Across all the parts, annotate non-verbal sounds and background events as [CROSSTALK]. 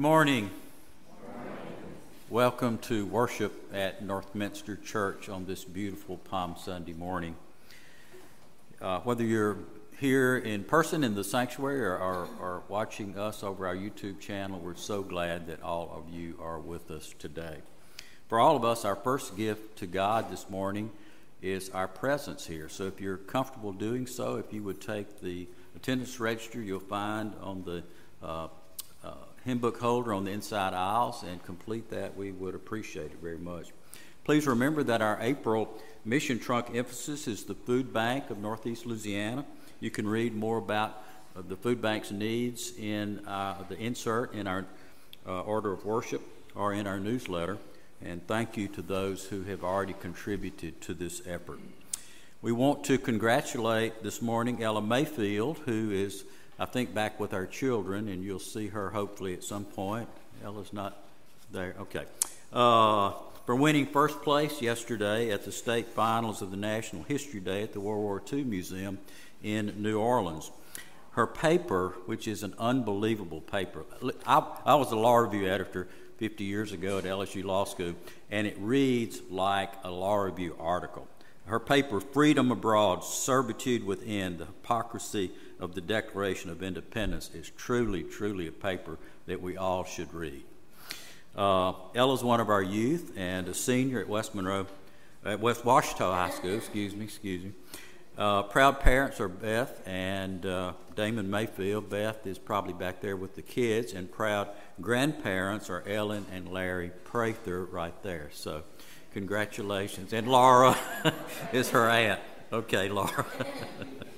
Good morning. Welcome to worship at Northminster Church on this beautiful Palm Sunday morning. Uh, whether you're here in person in the sanctuary or, or, or, watching us over our YouTube channel, we're so glad that all of you are with us today. For all of us, our first gift to God this morning is our presence here. So if you're comfortable doing so, if you would take the attendance register you'll find on the uh, uh, hymn book holder on the inside aisles and complete that, we would appreciate it very much. Please remember that our April mission trunk emphasis is the food bank of Northeast Louisiana. You can read more about uh, the food bank's needs in uh, the insert in our uh, order of worship or in our newsletter. And thank you to those who have already contributed to this effort. We want to congratulate this morning Ella Mayfield, who is I think back with our children, and you'll see her hopefully at some point. Ella's not there. Okay. Uh, for winning first place yesterday at the state finals of the National History Day at the World War II Museum in New Orleans. Her paper, which is an unbelievable paper, I, I was a law review editor 50 years ago at LSU Law School, and it reads like a law review article. Her paper, Freedom Abroad, Servitude Within, the Hypocrisy of the Declaration of Independence is truly, truly a paper that we all should read. Uh, Ella's one of our youth and a senior at West Monroe, at West Ouachita High School. Excuse me, excuse me. Uh, proud parents are Beth and uh, Damon Mayfield. Beth is probably back there with the kids, and proud grandparents are Ellen and Larry Prather right there. So, congratulations. And Laura [LAUGHS] is her aunt. Okay, Laura. [LAUGHS]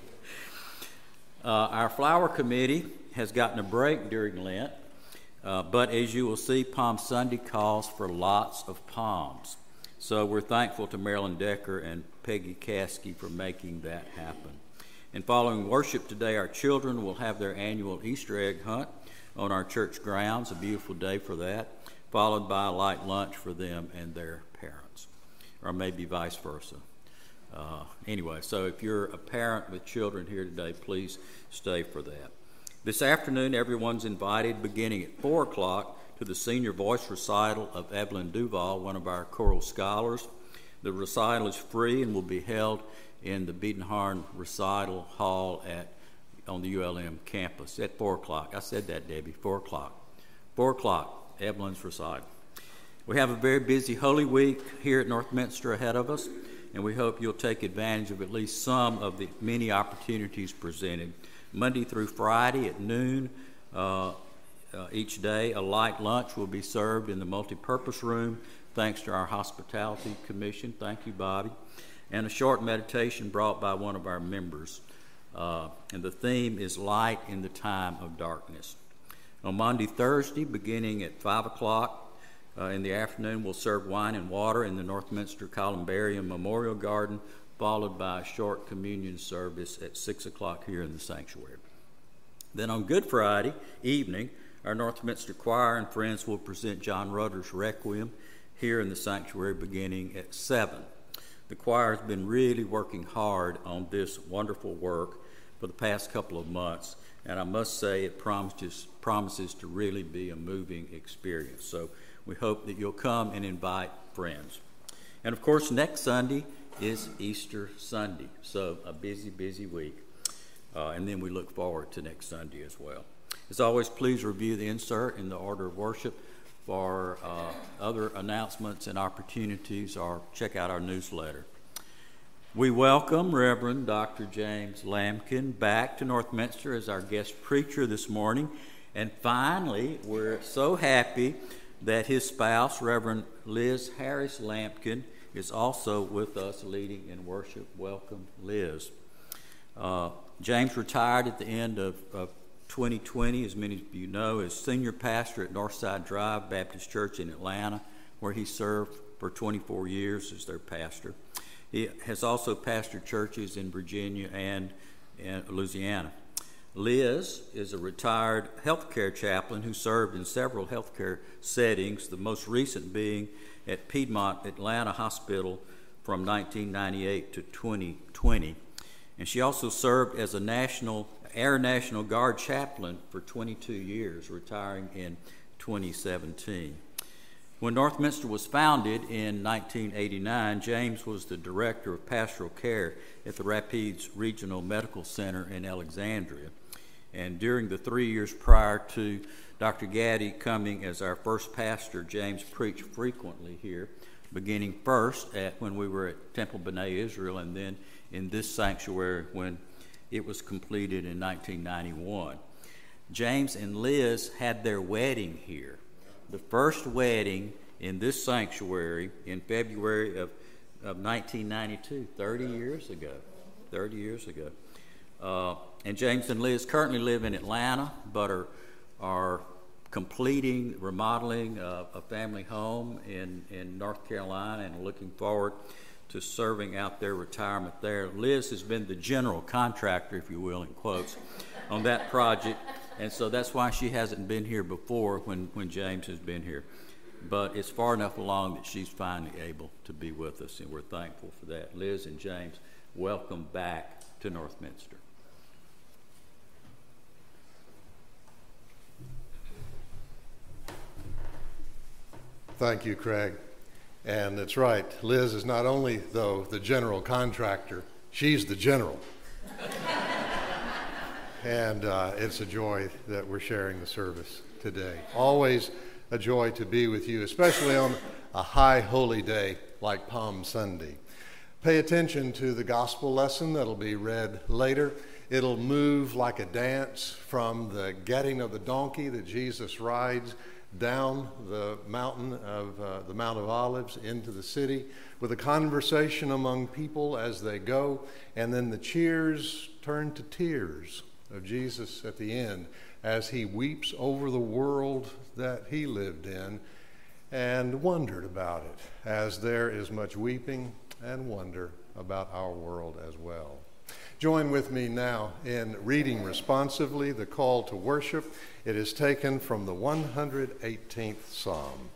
Uh, our flower committee has gotten a break during Lent, uh, but as you will see, Palm Sunday calls for lots of palms. So we're thankful to Marilyn Decker and Peggy Caskey for making that happen. And following worship today, our children will have their annual Easter egg hunt on our church grounds, a beautiful day for that, followed by a light lunch for them and their parents, or maybe vice versa. Uh, anyway, so if you're a parent with children here today, please stay for that. This afternoon, everyone's invited beginning at 4 o'clock to the senior voice recital of Evelyn Duval, one of our choral scholars. The recital is free and will be held in the Biedenharn Recital Hall at on the ULM campus at 4 o'clock. I said that, Debbie, 4 o'clock. 4 o'clock, Evelyn's recital. We have a very busy Holy Week here at Northminster ahead of us and we hope you'll take advantage of at least some of the many opportunities presented. Monday through Friday at noon uh, uh, each day, a light lunch will be served in the multipurpose room, thanks to our Hospitality Commission. Thank you, Bobby. And a short meditation brought by one of our members. Uh, and the theme is Light in the Time of Darkness. On Monday, Thursday, beginning at 5 o'clock, uh, in the afternoon, we'll serve wine and water in the Northminster Columbarium Memorial Garden, followed by a short communion service at 6 o'clock here in the sanctuary. Then on Good Friday evening, our Northminster Choir and friends will present John Rutter's Requiem here in the sanctuary beginning at 7. The choir has been really working hard on this wonderful work for the past couple of months, and I must say it promises, promises to really be a moving experience. So we hope that you'll come and invite friends. And of course, next Sunday is Easter Sunday, so a busy, busy week. Uh, and then we look forward to next Sunday as well. As always, please review the insert in the order of worship for uh, other announcements and opportunities, or check out our newsletter. We welcome Reverend Dr. James Lamkin back to Northminster as our guest preacher this morning. And finally, we're so happy that his spouse, Reverend Liz Harris Lamkin, is also with us leading in worship. Welcome, Liz. Uh, James retired at the end of, of 2020, as many of you know, as senior pastor at Northside Drive Baptist Church in Atlanta, where he served for 24 years as their pastor. He has also pastored churches in Virginia and, and Louisiana. Liz is a retired healthcare chaplain who served in several healthcare settings, the most recent being at Piedmont Atlanta Hospital from 1998 to 2020. And she also served as a National Air National Guard chaplain for 22 years, retiring in 2017. When Northminster was founded in 1989, James was the director of pastoral care at the Rapides Regional Medical Center in Alexandria. And during the three years prior to Dr. Gaddy coming as our first pastor, James preached frequently here, beginning first at when we were at Temple B'nai Israel, and then in this sanctuary when it was completed in 1991. James and Liz had their wedding here the first wedding in this sanctuary in February of, of 1992, 30 years ago. 30 years ago. Uh, and James and Liz currently live in Atlanta, but are, are completing, remodeling a, a family home in, in North Carolina and looking forward to serving out their retirement there. Liz has been the general contractor, if you will, in quotes, on that project and so that's why she hasn't been here before when, when James has been here. But it's far enough along that she's finally able to be with us, and we're thankful for that. Liz and James, welcome back to Northminster. Thank you, Craig. And it's right. Liz is not only, though, the general contractor, she's the general. [LAUGHS] and uh, it's a joy that we're sharing the service today. Always a joy to be with you, especially on a high holy day like Palm Sunday. Pay attention to the gospel lesson that'll be read later. It'll move like a dance from the getting of the donkey that Jesus rides down the mountain of uh, the Mount of Olives into the city with a conversation among people as they go, and then the cheers turn to tears of Jesus at the end as he weeps over the world that he lived in and wondered about it, as there is much weeping and wonder about our world as well. Join with me now in reading responsively the call to worship. It is taken from the 118th Psalm.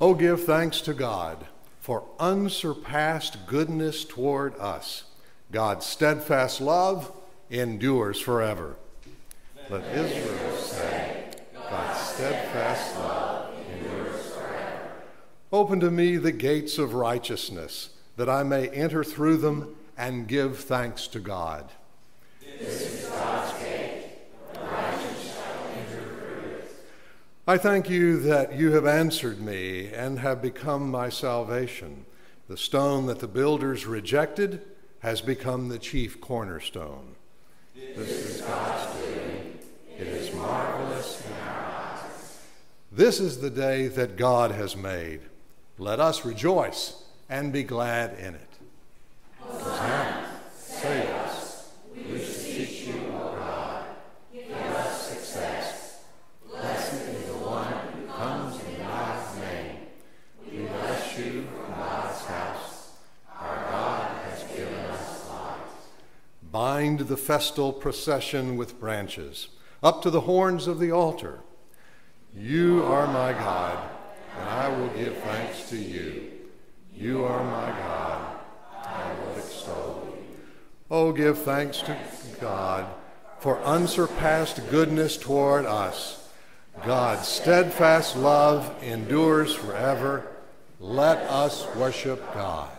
Oh, give thanks to God for unsurpassed goodness toward us, God's steadfast love endures forever. Let Israel say, God's steadfast love endures forever. Open to me the gates of righteousness, that I may enter through them and give thanks to God. I thank you that you have answered me and have become my salvation. The stone that the builders rejected has become the chief cornerstone. This is God's doing. It is marvelous in our eyes. This is the day that God has made. Let us rejoice and be glad in it. Hosanna, save us. We beseech you, O God. Give us success. Blessed is the one who comes in God's name. We bless you from God's house. Our God has given us light. Bind the festal procession with branches up to the horns of the altar. You are my God, and I will give thanks to you. You are my God, I will extol you. Oh, give thanks to God for unsurpassed goodness toward us. God's steadfast love endures forever. Let us worship God.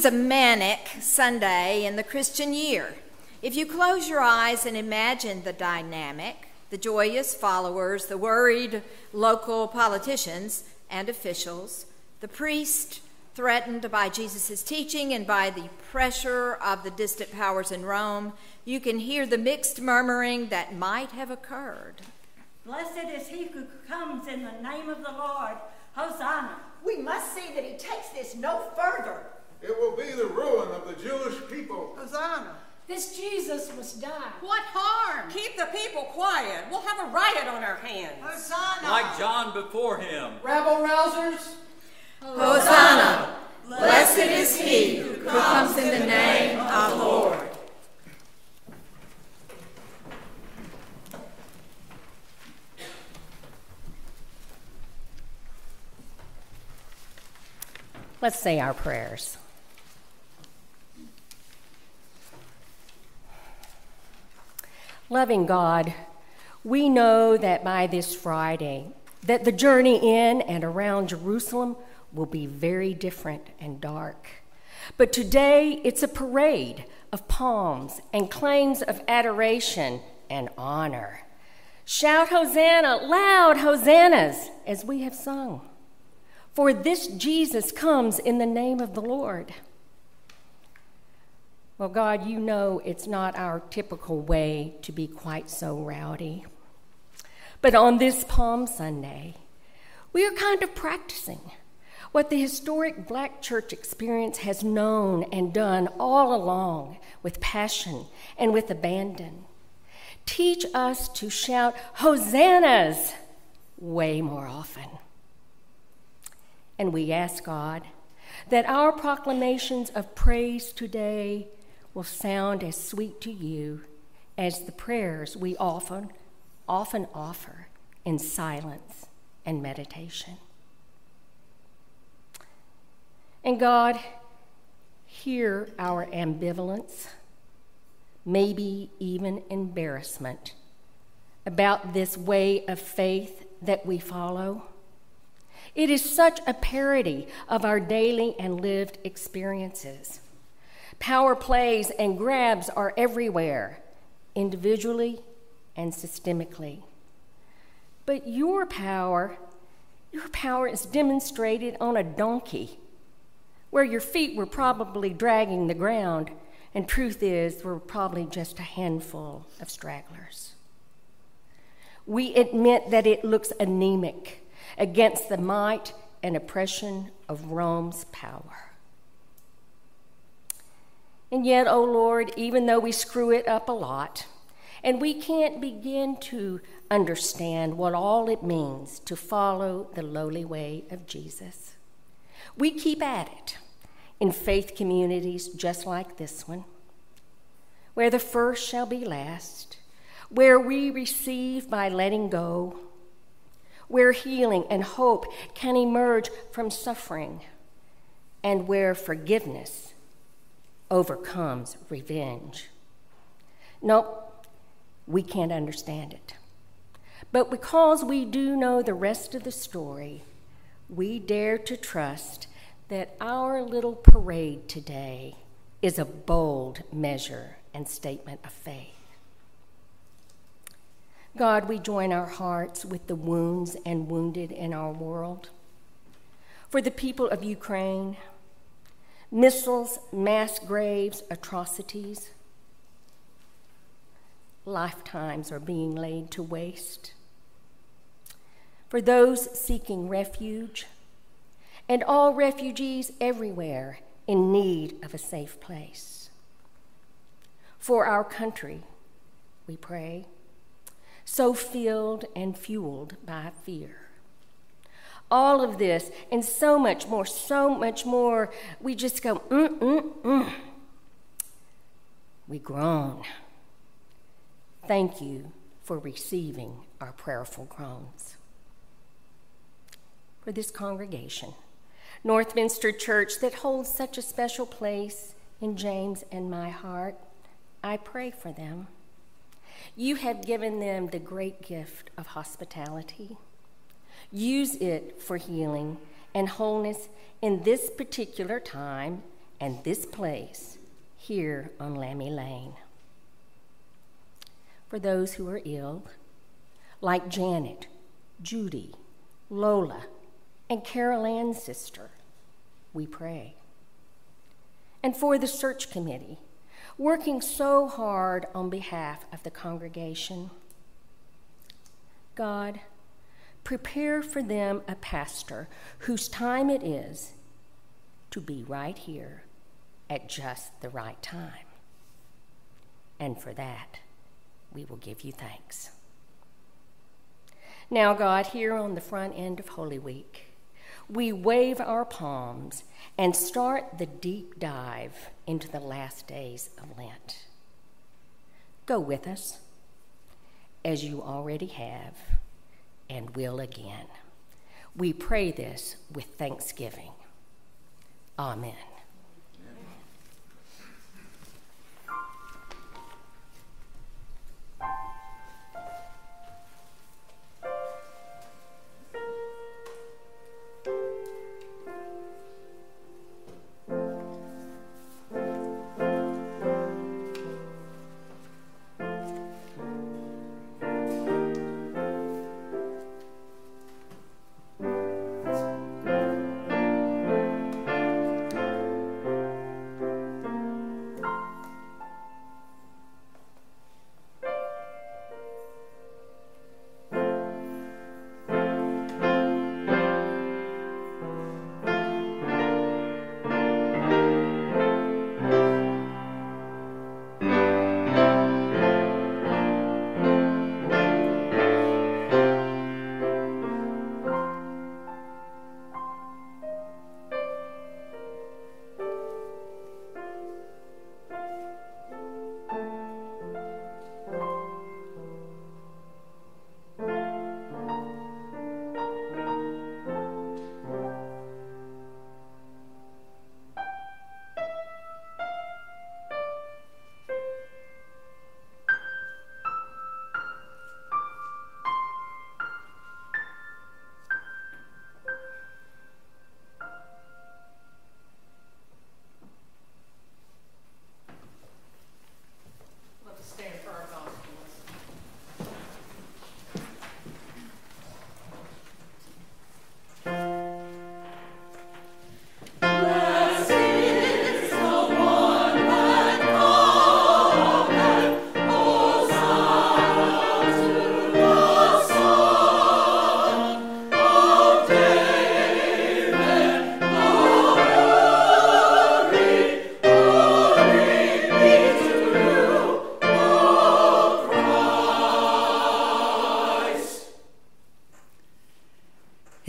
Is a manic Sunday in the Christian year. If you close your eyes and imagine the dynamic, the joyous followers, the worried local politicians and officials, the priest threatened by Jesus' teaching and by the pressure of the distant powers in Rome, you can hear the mixed murmuring that might have occurred. Blessed is he who comes in the name of the Lord. Hosanna. We must see that he takes this no further. It will be the ruin of the Jewish people. Hosanna. This Jesus must die. What harm? Keep the people quiet. We'll have a riot on our hands. Hosanna. Like John before him. Rabble rousers. Hosanna. Blessed is he who comes in the name of the Lord. Let's say our prayers. Loving God, we know that by this Friday, that the journey in and around Jerusalem will be very different and dark. But today it's a parade of palms and claims of adoration and honor. Shout Hosanna, loud hosannas, as we have sung. For this Jesus comes in the name of the Lord. Well, God, you know it's not our typical way to be quite so rowdy. But on this Palm Sunday, we are kind of practicing what the historic black church experience has known and done all along with passion and with abandon. Teach us to shout hosannas way more often. And we ask God that our proclamations of praise today will sound as sweet to you as the prayers we often often offer in silence and meditation. And God, hear our ambivalence, maybe even embarrassment about this way of faith that we follow. It is such a parody of our daily and lived experiences. Power plays and grabs are everywhere, individually and systemically. But your power, your power is demonstrated on a donkey where your feet were probably dragging the ground, and truth is, were probably just a handful of stragglers. We admit that it looks anemic against the might and oppression of Rome's power. And yet, O oh Lord, even though we screw it up a lot, and we can't begin to understand what all it means to follow the lowly way of Jesus, we keep at it in faith communities just like this one, where the first shall be last, where we receive by letting go, where healing and hope can emerge from suffering, and where forgiveness overcomes revenge. Nope, we can't understand it. But because we do know the rest of the story, we dare to trust that our little parade today is a bold measure and statement of faith. God, we join our hearts with the wounds and wounded in our world. For the people of Ukraine, missiles, mass graves, atrocities, lifetimes are being laid to waste. For those seeking refuge, and all refugees everywhere in need of a safe place. For our country, we pray, so filled and fueled by fear. All of this and so much more, so much more, we just go, mm, mm, mm. We groan. Thank you for receiving our prayerful groans. For this congregation, Northminster Church that holds such a special place in James and my heart. I pray for them. You have given them the great gift of hospitality. Use it for healing and wholeness in this particular time and this place here on Lammy Lane. For those who are ill, like Janet, Judy, Lola, and Carol Ann's sister, we pray. And for the search committee, working so hard on behalf of the congregation. God, prepare for them a pastor whose time it is to be right here at just the right time. And for that, we will give you thanks. Now, God, here on the front end of Holy Week, we wave our palms and start the deep dive into the last days of Lent. Go with us, as you already have and will again. We pray this with thanksgiving. Amen.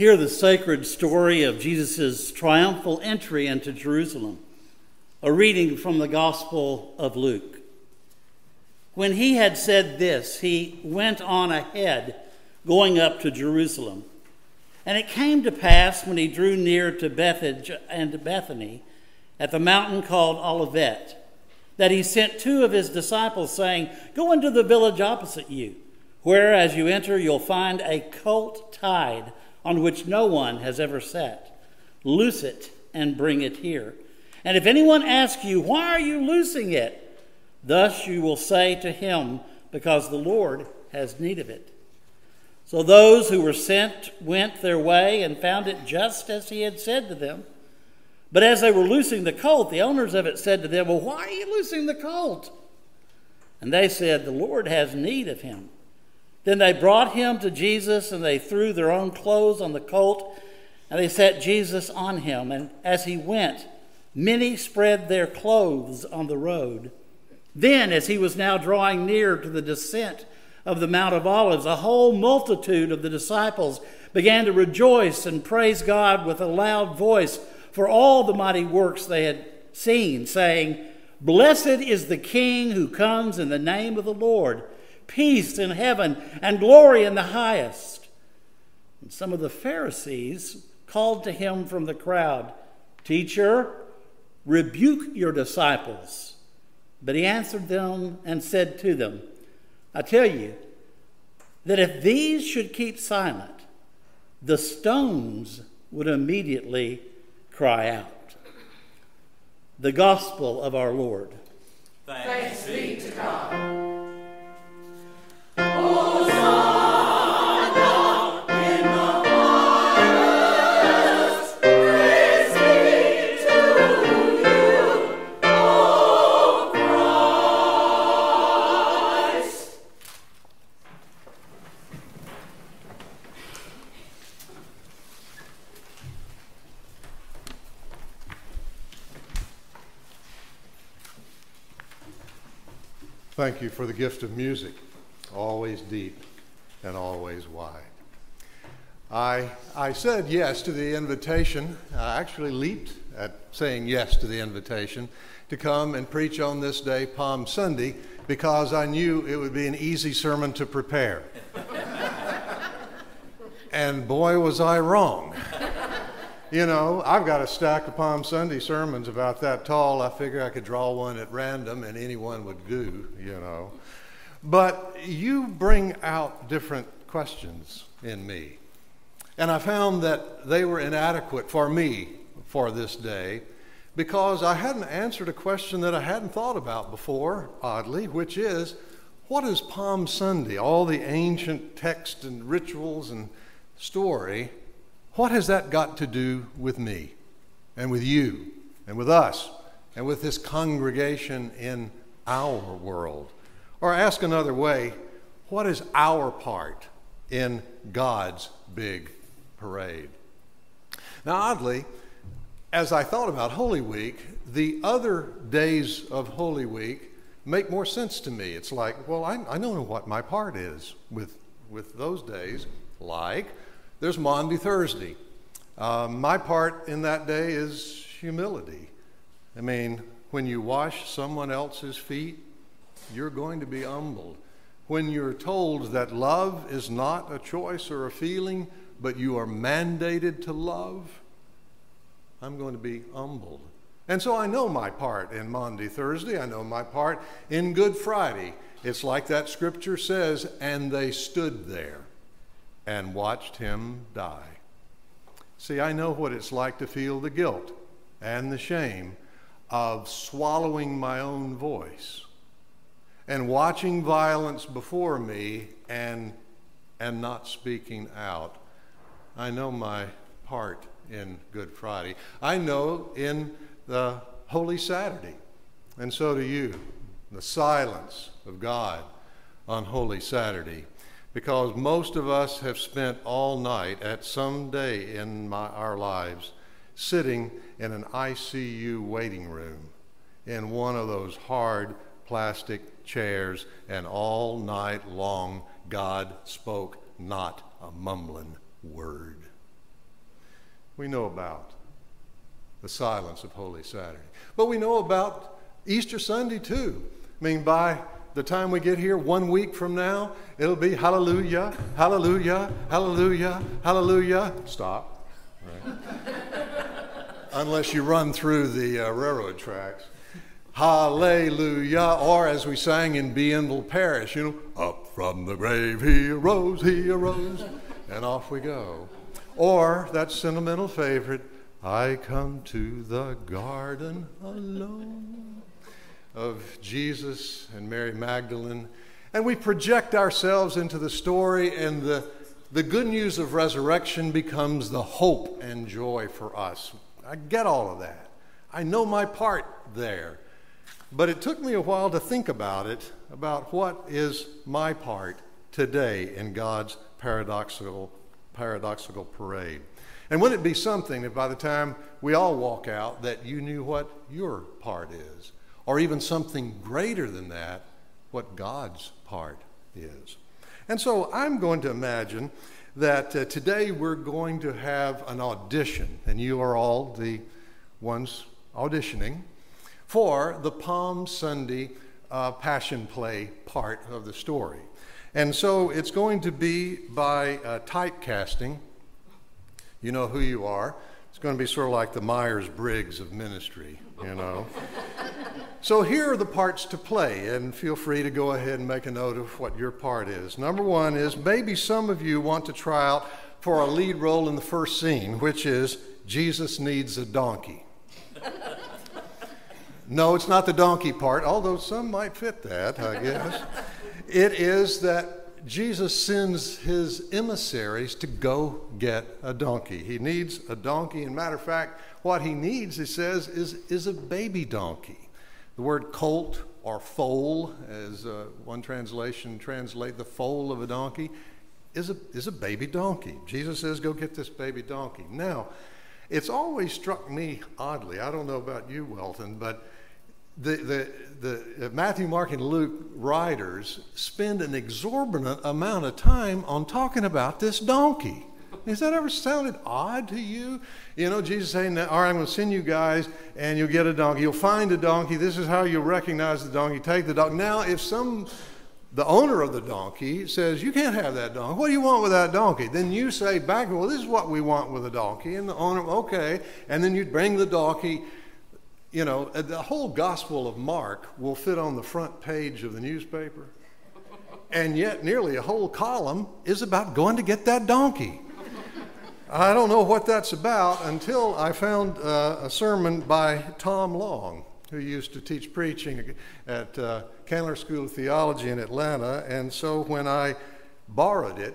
Hear the sacred story of Jesus' triumphal entry into Jerusalem. A reading from the Gospel of Luke. When he had said this, he went on ahead, going up to Jerusalem. And it came to pass when he drew near to Bethphage and Bethany, at the mountain called Olivet, that he sent two of his disciples, saying, Go into the village opposite you, where as you enter you'll find a colt tied on which no one has ever sat. Loose it and bring it here. And if anyone asks you, Why are you loosing it? Thus you will say to him, Because the Lord has need of it. So those who were sent went their way and found it just as he had said to them. But as they were loosing the colt, the owners of it said to them, Well, why are you loosing the colt? And they said, The Lord has need of him. Then they brought him to Jesus, and they threw their own clothes on the colt, and they set Jesus on him. And as he went, many spread their clothes on the road. Then, as he was now drawing near to the descent of the Mount of Olives, a whole multitude of the disciples began to rejoice and praise God with a loud voice for all the mighty works they had seen, saying, Blessed is the King who comes in the name of the Lord peace in heaven, and glory in the highest. And some of the Pharisees called to him from the crowd, Teacher, rebuke your disciples. But he answered them and said to them, I tell you that if these should keep silent, the stones would immediately cry out. the gospel of our Lord. Thanks be to God. Thank you for the gift of music, always deep and always wide. I, I said yes to the invitation. I actually leaped at saying yes to the invitation to come and preach on this day, Palm Sunday, because I knew it would be an easy sermon to prepare. [LAUGHS] and boy, was I wrong. You know, I've got a stack of Palm Sunday sermons about that tall. I figure I could draw one at random and anyone would do, you know. But you bring out different questions in me. And I found that they were inadequate for me for this day because I hadn't answered a question that I hadn't thought about before, oddly, which is what is Palm Sunday? All the ancient text and rituals and story what has that got to do with me and with you and with us and with this congregation in our world? Or ask another way, what is our part in God's big parade? Now, oddly, as I thought about Holy Week, the other days of Holy Week make more sense to me. It's like, well, I, I know what my part is with, with those days, like there's Maundy Thursday. Uh, my part in that day is humility. I mean, when you wash someone else's feet, you're going to be humbled. When you're told that love is not a choice or a feeling, but you are mandated to love, I'm going to be humbled. And so I know my part in Maundy Thursday. I know my part in Good Friday. It's like that scripture says, and they stood there and watched him die. See, I know what it's like to feel the guilt and the shame of swallowing my own voice and watching violence before me and, and not speaking out. I know my part in Good Friday. I know in the Holy Saturday, and so do you, the silence of God on Holy Saturday because most of us have spent all night at some day in my, our lives sitting in an ICU waiting room in one of those hard plastic chairs, and all night long God spoke not a mumbling word. We know about the silence of Holy Saturday, but we know about Easter Sunday too. I mean, by the time we get here, one week from now, it'll be hallelujah, hallelujah, hallelujah, hallelujah. Stop. Right? [LAUGHS] Unless you run through the uh, railroad tracks. Hallelujah. Or as we sang in Bienville Parish, you know, up from the grave he arose, he arose, [LAUGHS] and off we go. Or that sentimental favorite, I come to the garden alone of Jesus and Mary Magdalene, and we project ourselves into the story, and the, the good news of resurrection becomes the hope and joy for us. I get all of that. I know my part there. But it took me a while to think about it, about what is my part today in God's paradoxical, paradoxical parade. And wouldn't it be something that by the time we all walk out that you knew what your part is? or even something greater than that, what God's part is. And so I'm going to imagine that uh, today we're going to have an audition, and you are all the ones auditioning for the Palm Sunday uh, Passion Play part of the story. And so it's going to be by uh, typecasting. You know who you are. It's going to be sort of like the Myers Briggs of ministry, you know. [LAUGHS] So here are the parts to play, and feel free to go ahead and make a note of what your part is. Number one is maybe some of you want to try out for a lead role in the first scene, which is Jesus needs a donkey. [LAUGHS] No, it's not the donkey part, although some might fit that, I guess. [LAUGHS] it is that Jesus sends his emissaries to go get a donkey. He needs a donkey. And matter of fact, what he needs, he says, is, is a baby donkey. The word colt or foal, as uh, one translation translate the foal of a donkey, is a, is a baby donkey. Jesus says, Go get this baby donkey. Now, it's always struck me oddly. I don't know about you, Welton, but the, the, the uh, Matthew, Mark, and Luke writers spend an exorbitant amount of time on talking about this donkey. Has that ever sounded odd to you? You know, Jesus saying, All right, I'm going to send you guys and you'll get a donkey. You'll find a donkey. This is how you'll recognize the donkey. Take the donkey. Now, if some, the owner of the donkey says, You can't have that donkey. What do you want with that donkey? Then you say back, Well, this is what we want with a donkey. And the owner, okay. And then you bring the donkey. You know, the whole Gospel of Mark will fit on the front page of the newspaper. And yet, nearly a whole column is about going to get that donkey. I don't know what that's about until I found uh, a sermon by Tom Long, who used to teach preaching at uh, Candler School of Theology in Atlanta. And so when I borrowed it,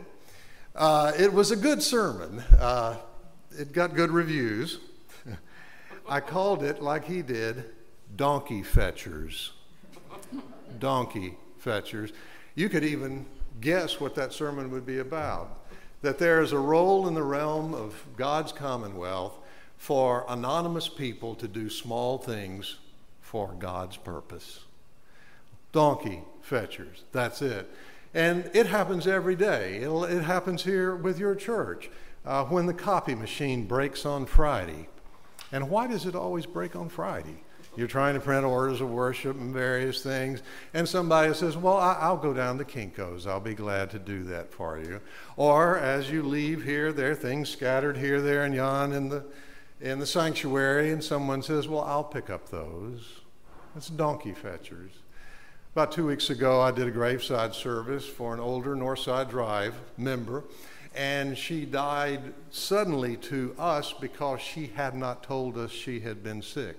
uh, it was a good sermon. Uh, it got good reviews. I called it, like he did, Donkey Fetchers. Donkey Fetchers. You could even guess what that sermon would be about that there is a role in the realm of God's commonwealth for anonymous people to do small things for God's purpose. Donkey fetchers, that's it. And it happens every day. It'll, it happens here with your church uh, when the copy machine breaks on Friday. And why does it always break on Friday? You're trying to print orders of worship and various things, and somebody says, Well, I'll go down to Kinko's. I'll be glad to do that for you. Or as you leave here, there are things scattered here, there, and yon in the, in the sanctuary, and someone says, Well, I'll pick up those. That's donkey fetchers. About two weeks ago, I did a graveside service for an older Northside Drive member, and she died suddenly to us because she had not told us she had been sick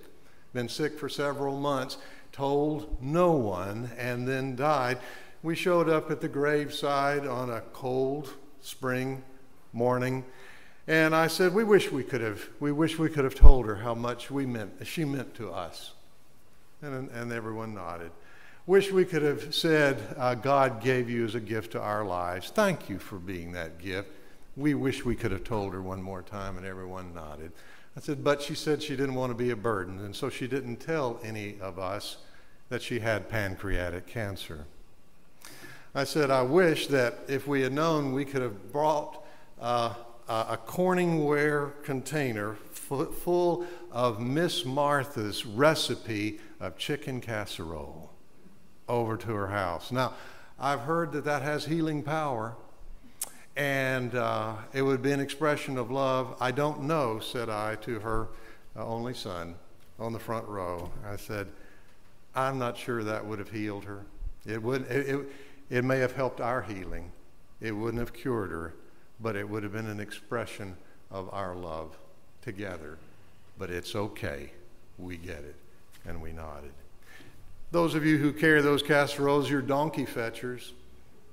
been sick for several months, told no one, and then died. We showed up at the graveside on a cold spring morning, and I said, "We wish we could have. We wish we could have told her how much we meant. She meant to us." And, and everyone nodded. Wish we could have said, uh, "God gave you as a gift to our lives. Thank you for being that gift." We wish we could have told her one more time, and everyone nodded. I said, but she said she didn't want to be a burden, and so she didn't tell any of us that she had pancreatic cancer. I said, I wish that if we had known, we could have brought uh, a Corningware container full of Miss Martha's recipe of chicken casserole over to her house. Now, I've heard that that has healing power and uh, it would be an expression of love. I don't know, said I to her uh, only son on the front row. I said, I'm not sure that would have healed her. It, would, it, it, it may have helped our healing. It wouldn't have cured her, but it would have been an expression of our love together. But it's okay. We get it. And we nodded. Those of you who carry those casseroles, you're donkey fetchers.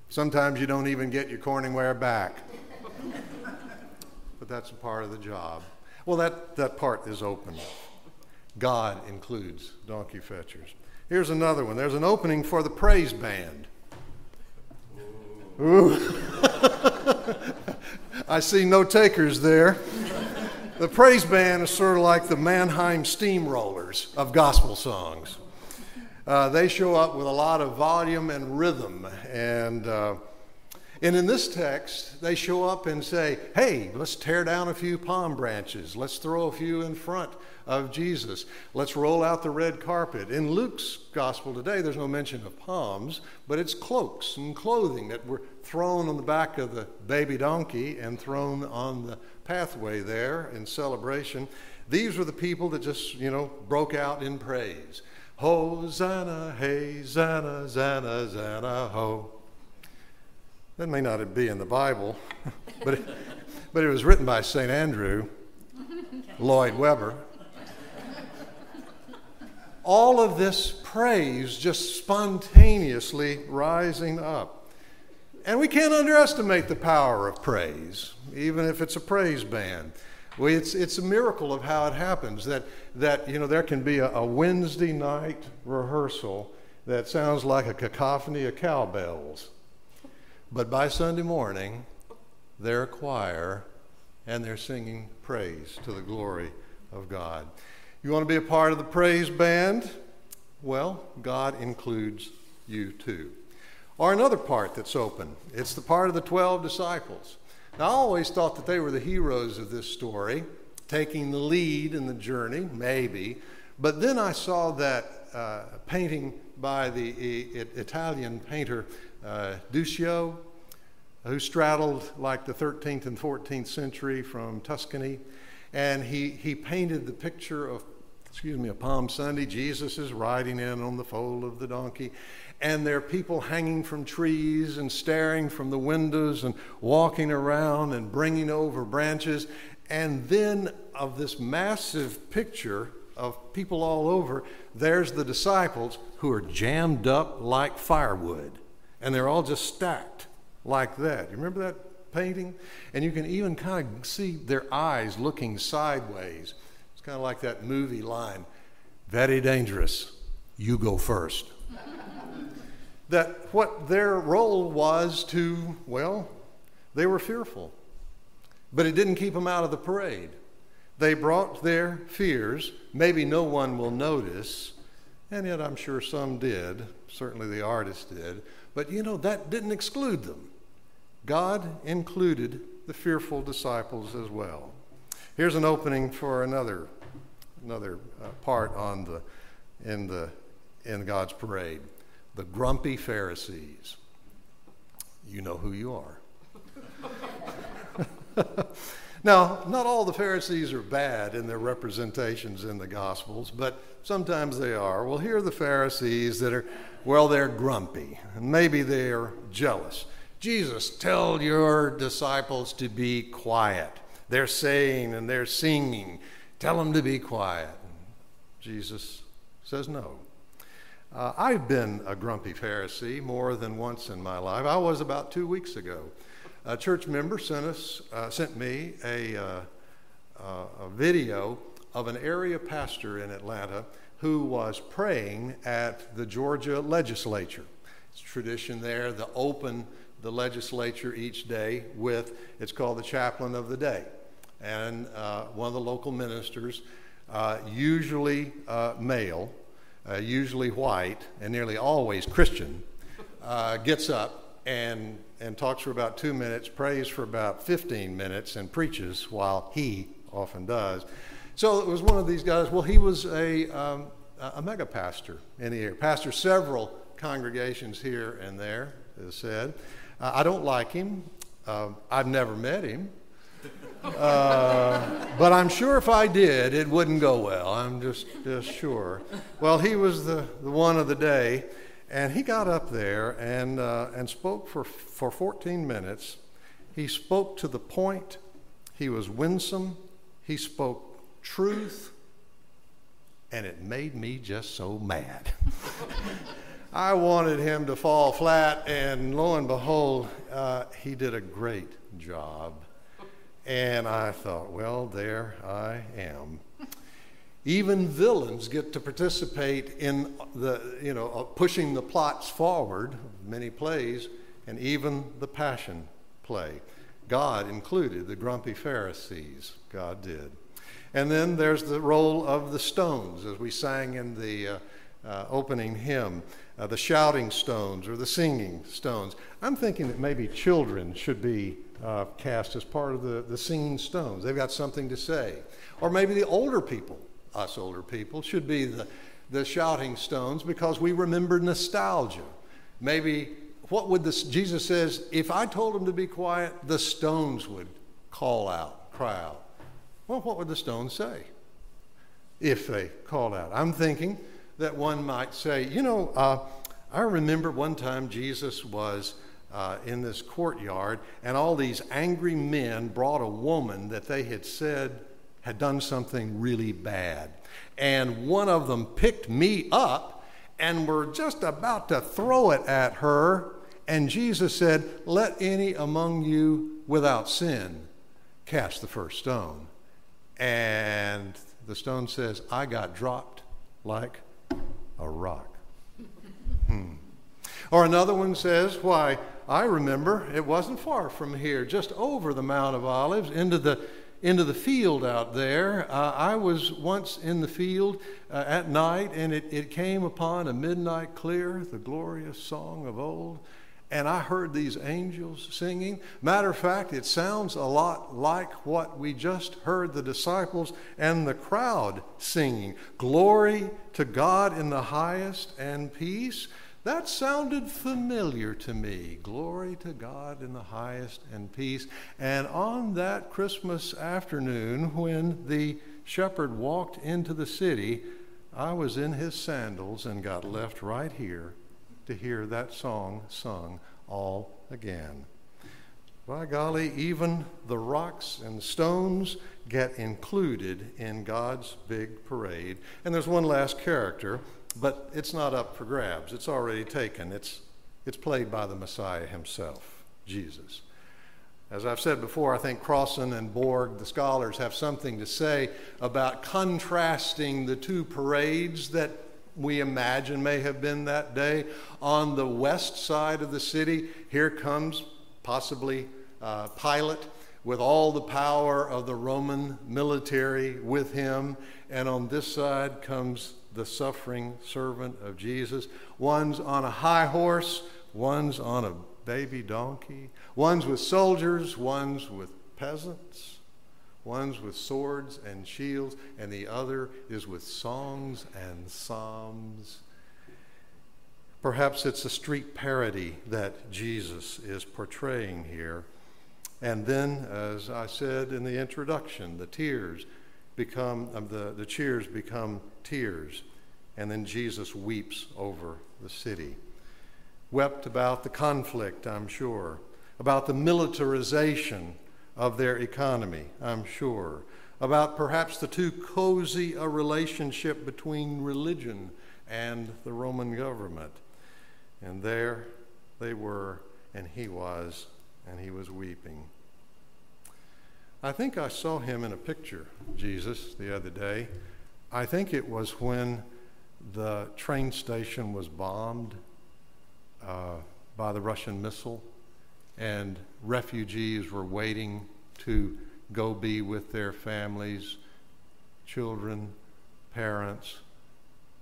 Sometimes you don't even get your Corningware back. but that's a part of the job. Well, that, that part is open. God includes donkey fetchers. Here's another one. There's an opening for the praise band. Ooh. [LAUGHS] I see no takers there. The praise band is sort of like the Mannheim steamrollers of gospel songs. Uh, they show up with a lot of volume and rhythm. And, uh, and in this text, they show up and say, hey, let's tear down a few palm branches. Let's throw a few in front of Jesus. Let's roll out the red carpet. In Luke's gospel today, there's no mention of palms, but it's cloaks and clothing that were thrown on the back of the baby donkey and thrown on the pathway there in celebration. These were the people that just, you know, broke out in praise. Hosanna, hey, Zanna, Zanna, Zanna, ho. That may not be in the Bible, [LAUGHS] but it, but it was written by St. Andrew Lloyd Webber. all of this praise just spontaneously rising up. And we can't underestimate the power of praise, even if it's a praise band. We, it's, it's a miracle of how it happens that, that you know, there can be a, a Wednesday night rehearsal that sounds like a cacophony of cowbells. But by Sunday morning, they're a choir and they're singing praise to the glory of God. You want to be a part of the praise band? Well, God includes you too. Or another part that's open it's the part of the 12 disciples. Now, I always thought that they were the heroes of this story, taking the lead in the journey, maybe. But then I saw that uh, painting by the Italian painter uh, Duccio, who straddled like the 13th and 14th century from Tuscany. And he, he painted the picture of, excuse me, a Palm Sunday. Jesus is riding in on the foal of the donkey and there are people hanging from trees and staring from the windows and walking around and bringing over branches. And then, of this massive picture of people all over, there's the disciples who are jammed up like firewood. And they're all just stacked like that. You remember that painting? And you can even kind of see their eyes looking sideways. It's kind of like that movie line very dangerous. You go first that what their role was to, well, they were fearful. But it didn't keep them out of the parade. They brought their fears. Maybe no one will notice, and yet I'm sure some did. Certainly the artist did. But you know, that didn't exclude them. God included the fearful disciples as well. Here's an opening for another, another uh, part on the, in, the, in God's parade the grumpy Pharisees. You know who you are. [LAUGHS] now, not all the Pharisees are bad in their representations in the Gospels, but sometimes they are. Well, here are the Pharisees that are, well, they're grumpy, and maybe they're jealous. Jesus, tell your disciples to be quiet. They're saying and they're singing. Tell them to be quiet. Jesus says no. Uh, I've been a grumpy Pharisee more than once in my life. I was about two weeks ago. A church member sent us, uh, sent me a, uh, uh, a video of an area pastor in Atlanta who was praying at the Georgia legislature. It's tradition there to open the legislature each day with, it's called the chaplain of the day. And uh, one of the local ministers, uh, usually male, uh, usually white and nearly always Christian, uh, gets up and, and talks for about two minutes, prays for about 15 minutes, and preaches while he often does. So it was one of these guys. Well, he was a, um, a mega pastor in the area, pastor several congregations here and there, as said. Uh, I don't like him. Uh, I've never met him. Uh, but I'm sure if I did, it wouldn't go well. I'm just, just sure. Well, he was the, the one of the day, and he got up there and, uh, and spoke for, for 14 minutes. He spoke to the point, he was winsome, he spoke truth, and it made me just so mad. [LAUGHS] I wanted him to fall flat, and lo and behold, uh, he did a great job. And I thought, well, there I am. Even villains get to participate in the, you know, uh, pushing the plots forward, many plays, and even the passion play. God included the grumpy Pharisees. God did. And then there's the role of the stones, as we sang in the uh, uh, opening hymn, uh, the shouting stones or the singing stones. I'm thinking that maybe children should be uh, cast as part of the, the singing stones. They've got something to say. Or maybe the older people, us older people, should be the, the shouting stones because we remember nostalgia. Maybe what would this, Jesus says, if I told them to be quiet, the stones would call out, cry out. Well, what would the stones say if they called out? I'm thinking that one might say, you know, uh, I remember one time Jesus was uh, in this courtyard, and all these angry men brought a woman that they had said had done something really bad. And one of them picked me up and were just about to throw it at her. And Jesus said, Let any among you without sin cast the first stone. And the stone says, I got dropped like a rock. Hmm. Or another one says, Why, I remember it wasn't far from here, just over the Mount of Olives, into the into the field out there. Uh, I was once in the field uh, at night, and it, it came upon a midnight clear, the glorious song of old and I heard these angels singing. Matter of fact, it sounds a lot like what we just heard the disciples and the crowd singing. Glory to God in the highest and peace. That sounded familiar to me. Glory to God in the highest and peace. And on that Christmas afternoon, when the shepherd walked into the city, I was in his sandals and got left right here to hear that song sung all again. By golly, even the rocks and stones get included in God's big parade. And there's one last character, but it's not up for grabs. It's already taken. It's, it's played by the Messiah himself, Jesus. As I've said before, I think Crossan and Borg, the scholars, have something to say about contrasting the two parades that we imagine may have been that day. On the west side of the city, here comes possibly uh, Pilate with all the power of the Roman military with him. And on this side comes the suffering servant of Jesus. One's on a high horse, one's on a baby donkey, one's with soldiers, one's with peasants. One's with swords and shields, and the other is with songs and psalms. Perhaps it's a street parody that Jesus is portraying here. And then, as I said in the introduction, the tears become, uh, the, the cheers become tears. And then Jesus weeps over the city. Wept about the conflict, I'm sure, about the militarization of their economy, I'm sure, about perhaps the too cozy a relationship between religion and the Roman government. And there they were, and he was, and he was weeping. I think I saw him in a picture, Jesus, the other day. I think it was when the train station was bombed uh, by the Russian missile and refugees were waiting to go be with their families, children, parents,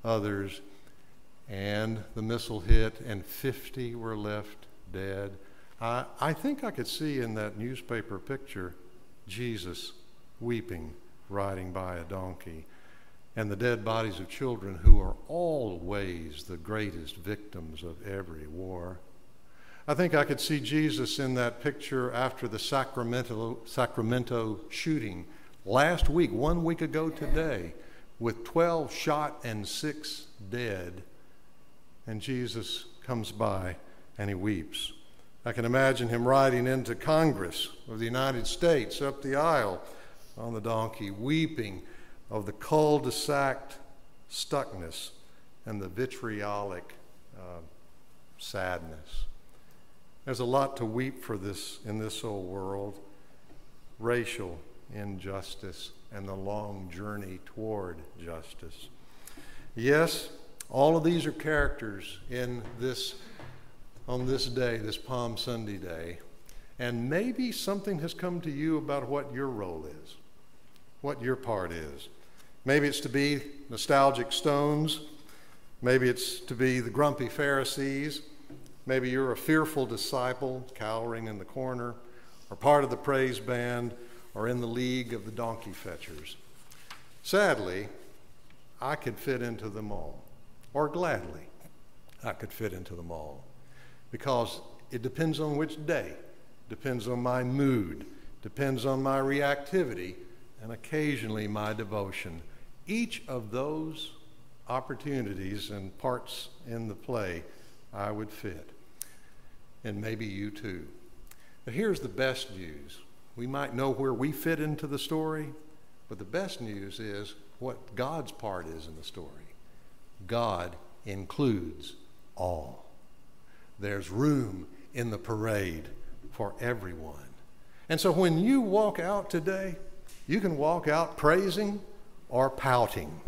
others. And the missile hit, and 50 were left dead. I, I think I could see in that newspaper picture Jesus weeping, riding by a donkey, and the dead bodies of children who are always the greatest victims of every war. I think I could see Jesus in that picture after the Sacramento, Sacramento shooting last week, one week ago today, with 12 shot and six dead. And Jesus comes by and he weeps. I can imagine him riding into Congress of the United States up the aisle on the donkey, weeping of the cul de sac stuckness and the vitriolic uh, sadness. There's a lot to weep for this in this old world racial injustice and the long journey toward justice. Yes, all of these are characters in this on this day, this Palm Sunday day. And maybe something has come to you about what your role is, what your part is. Maybe it's to be nostalgic stones. Maybe it's to be the grumpy Pharisees. Maybe you're a fearful disciple cowering in the corner, or part of the praise band, or in the league of the donkey fetchers. Sadly, I could fit into them all, or gladly, I could fit into them all, because it depends on which day, depends on my mood, depends on my reactivity, and occasionally my devotion. Each of those opportunities and parts in the play, I would fit and maybe you too. But here's the best news we might know where we fit into the story, But the best news is what God's part is in the story. God includes all. There's room in the parade for everyone. And so when you walk out today, you can walk out praising or pouting.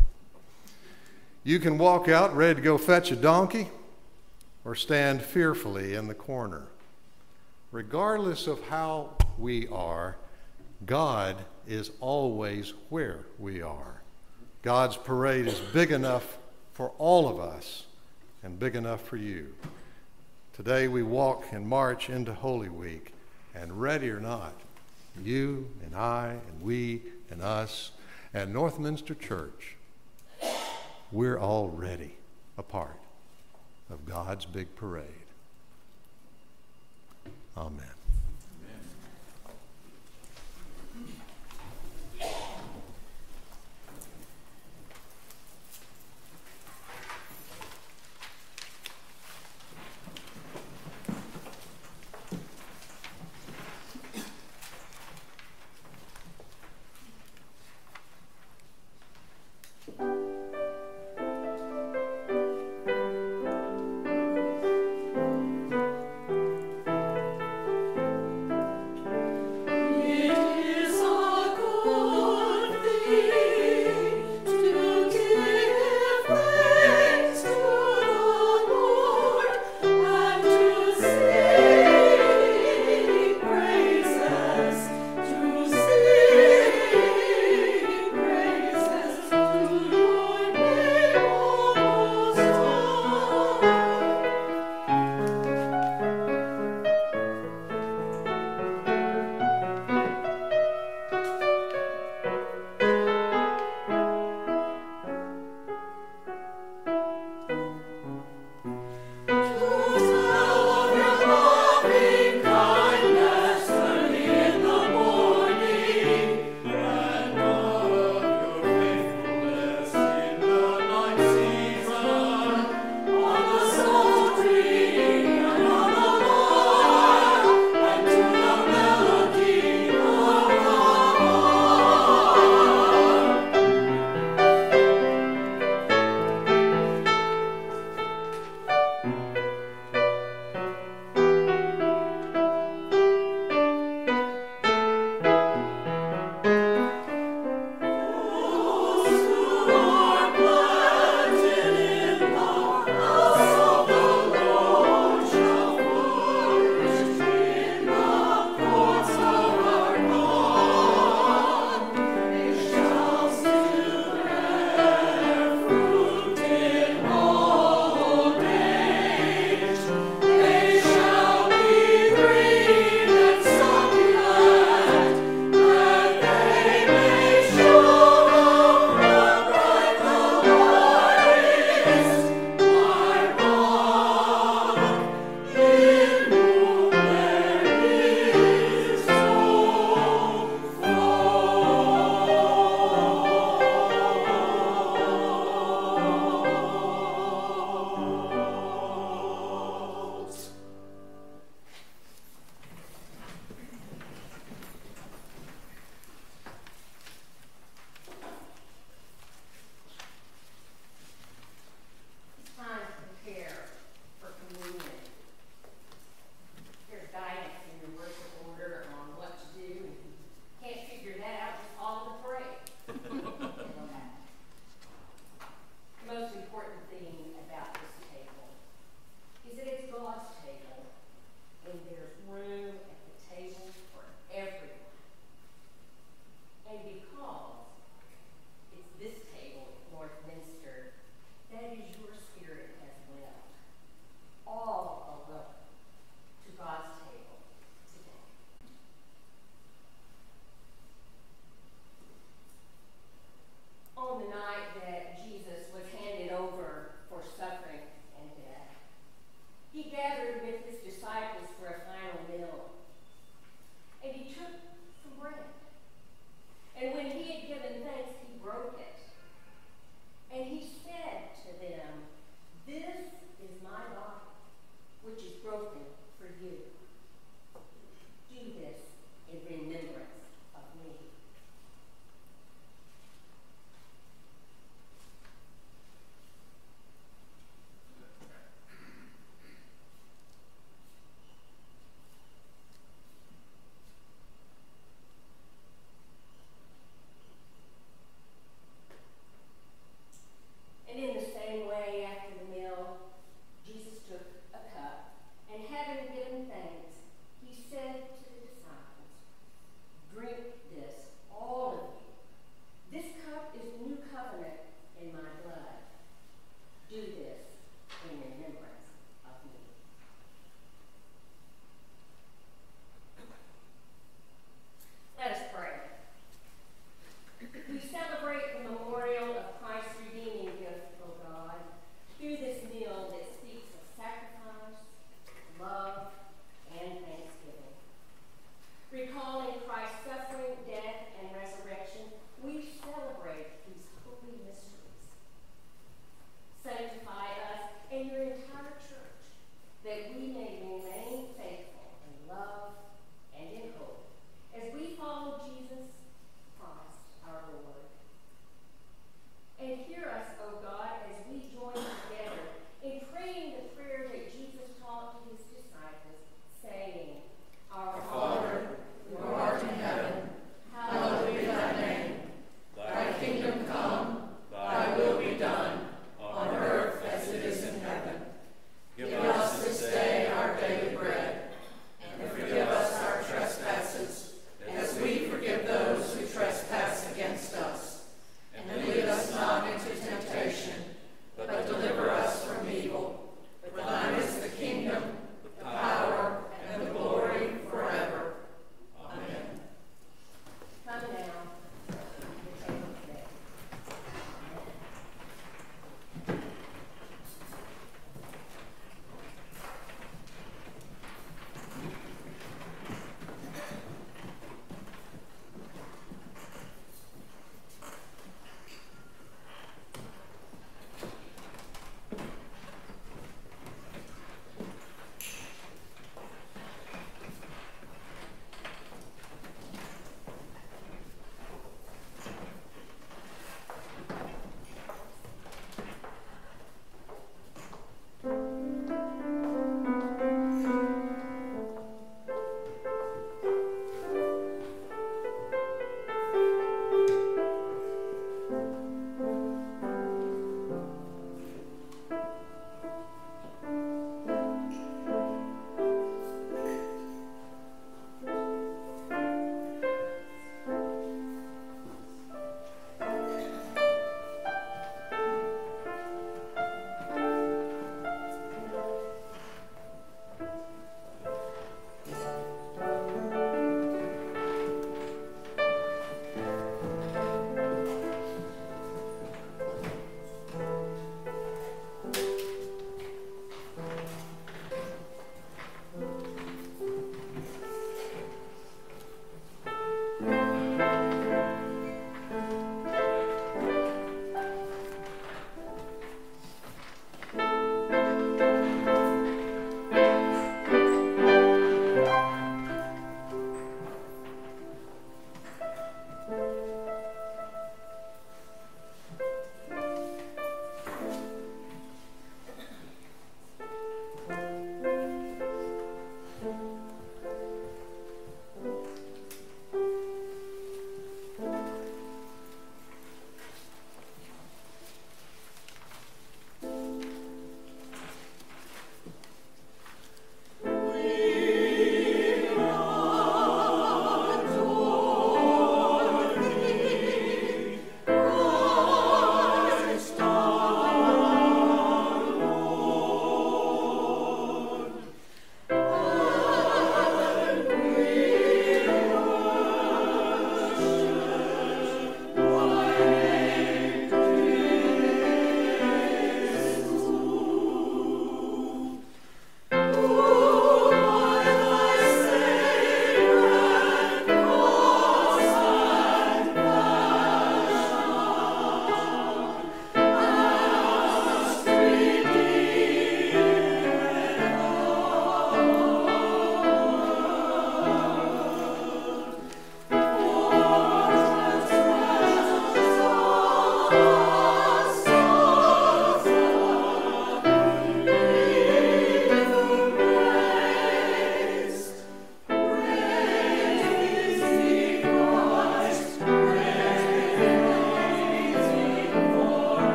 You can walk out ready to go fetch a donkey or stand fearfully in the corner. Regardless of how we are, God is always where we are. God's parade is big enough for all of us and big enough for you. Today we walk and march into Holy Week, and ready or not, you and I and we and us and Northminster Church, we're already a part of God's big parade. Amen.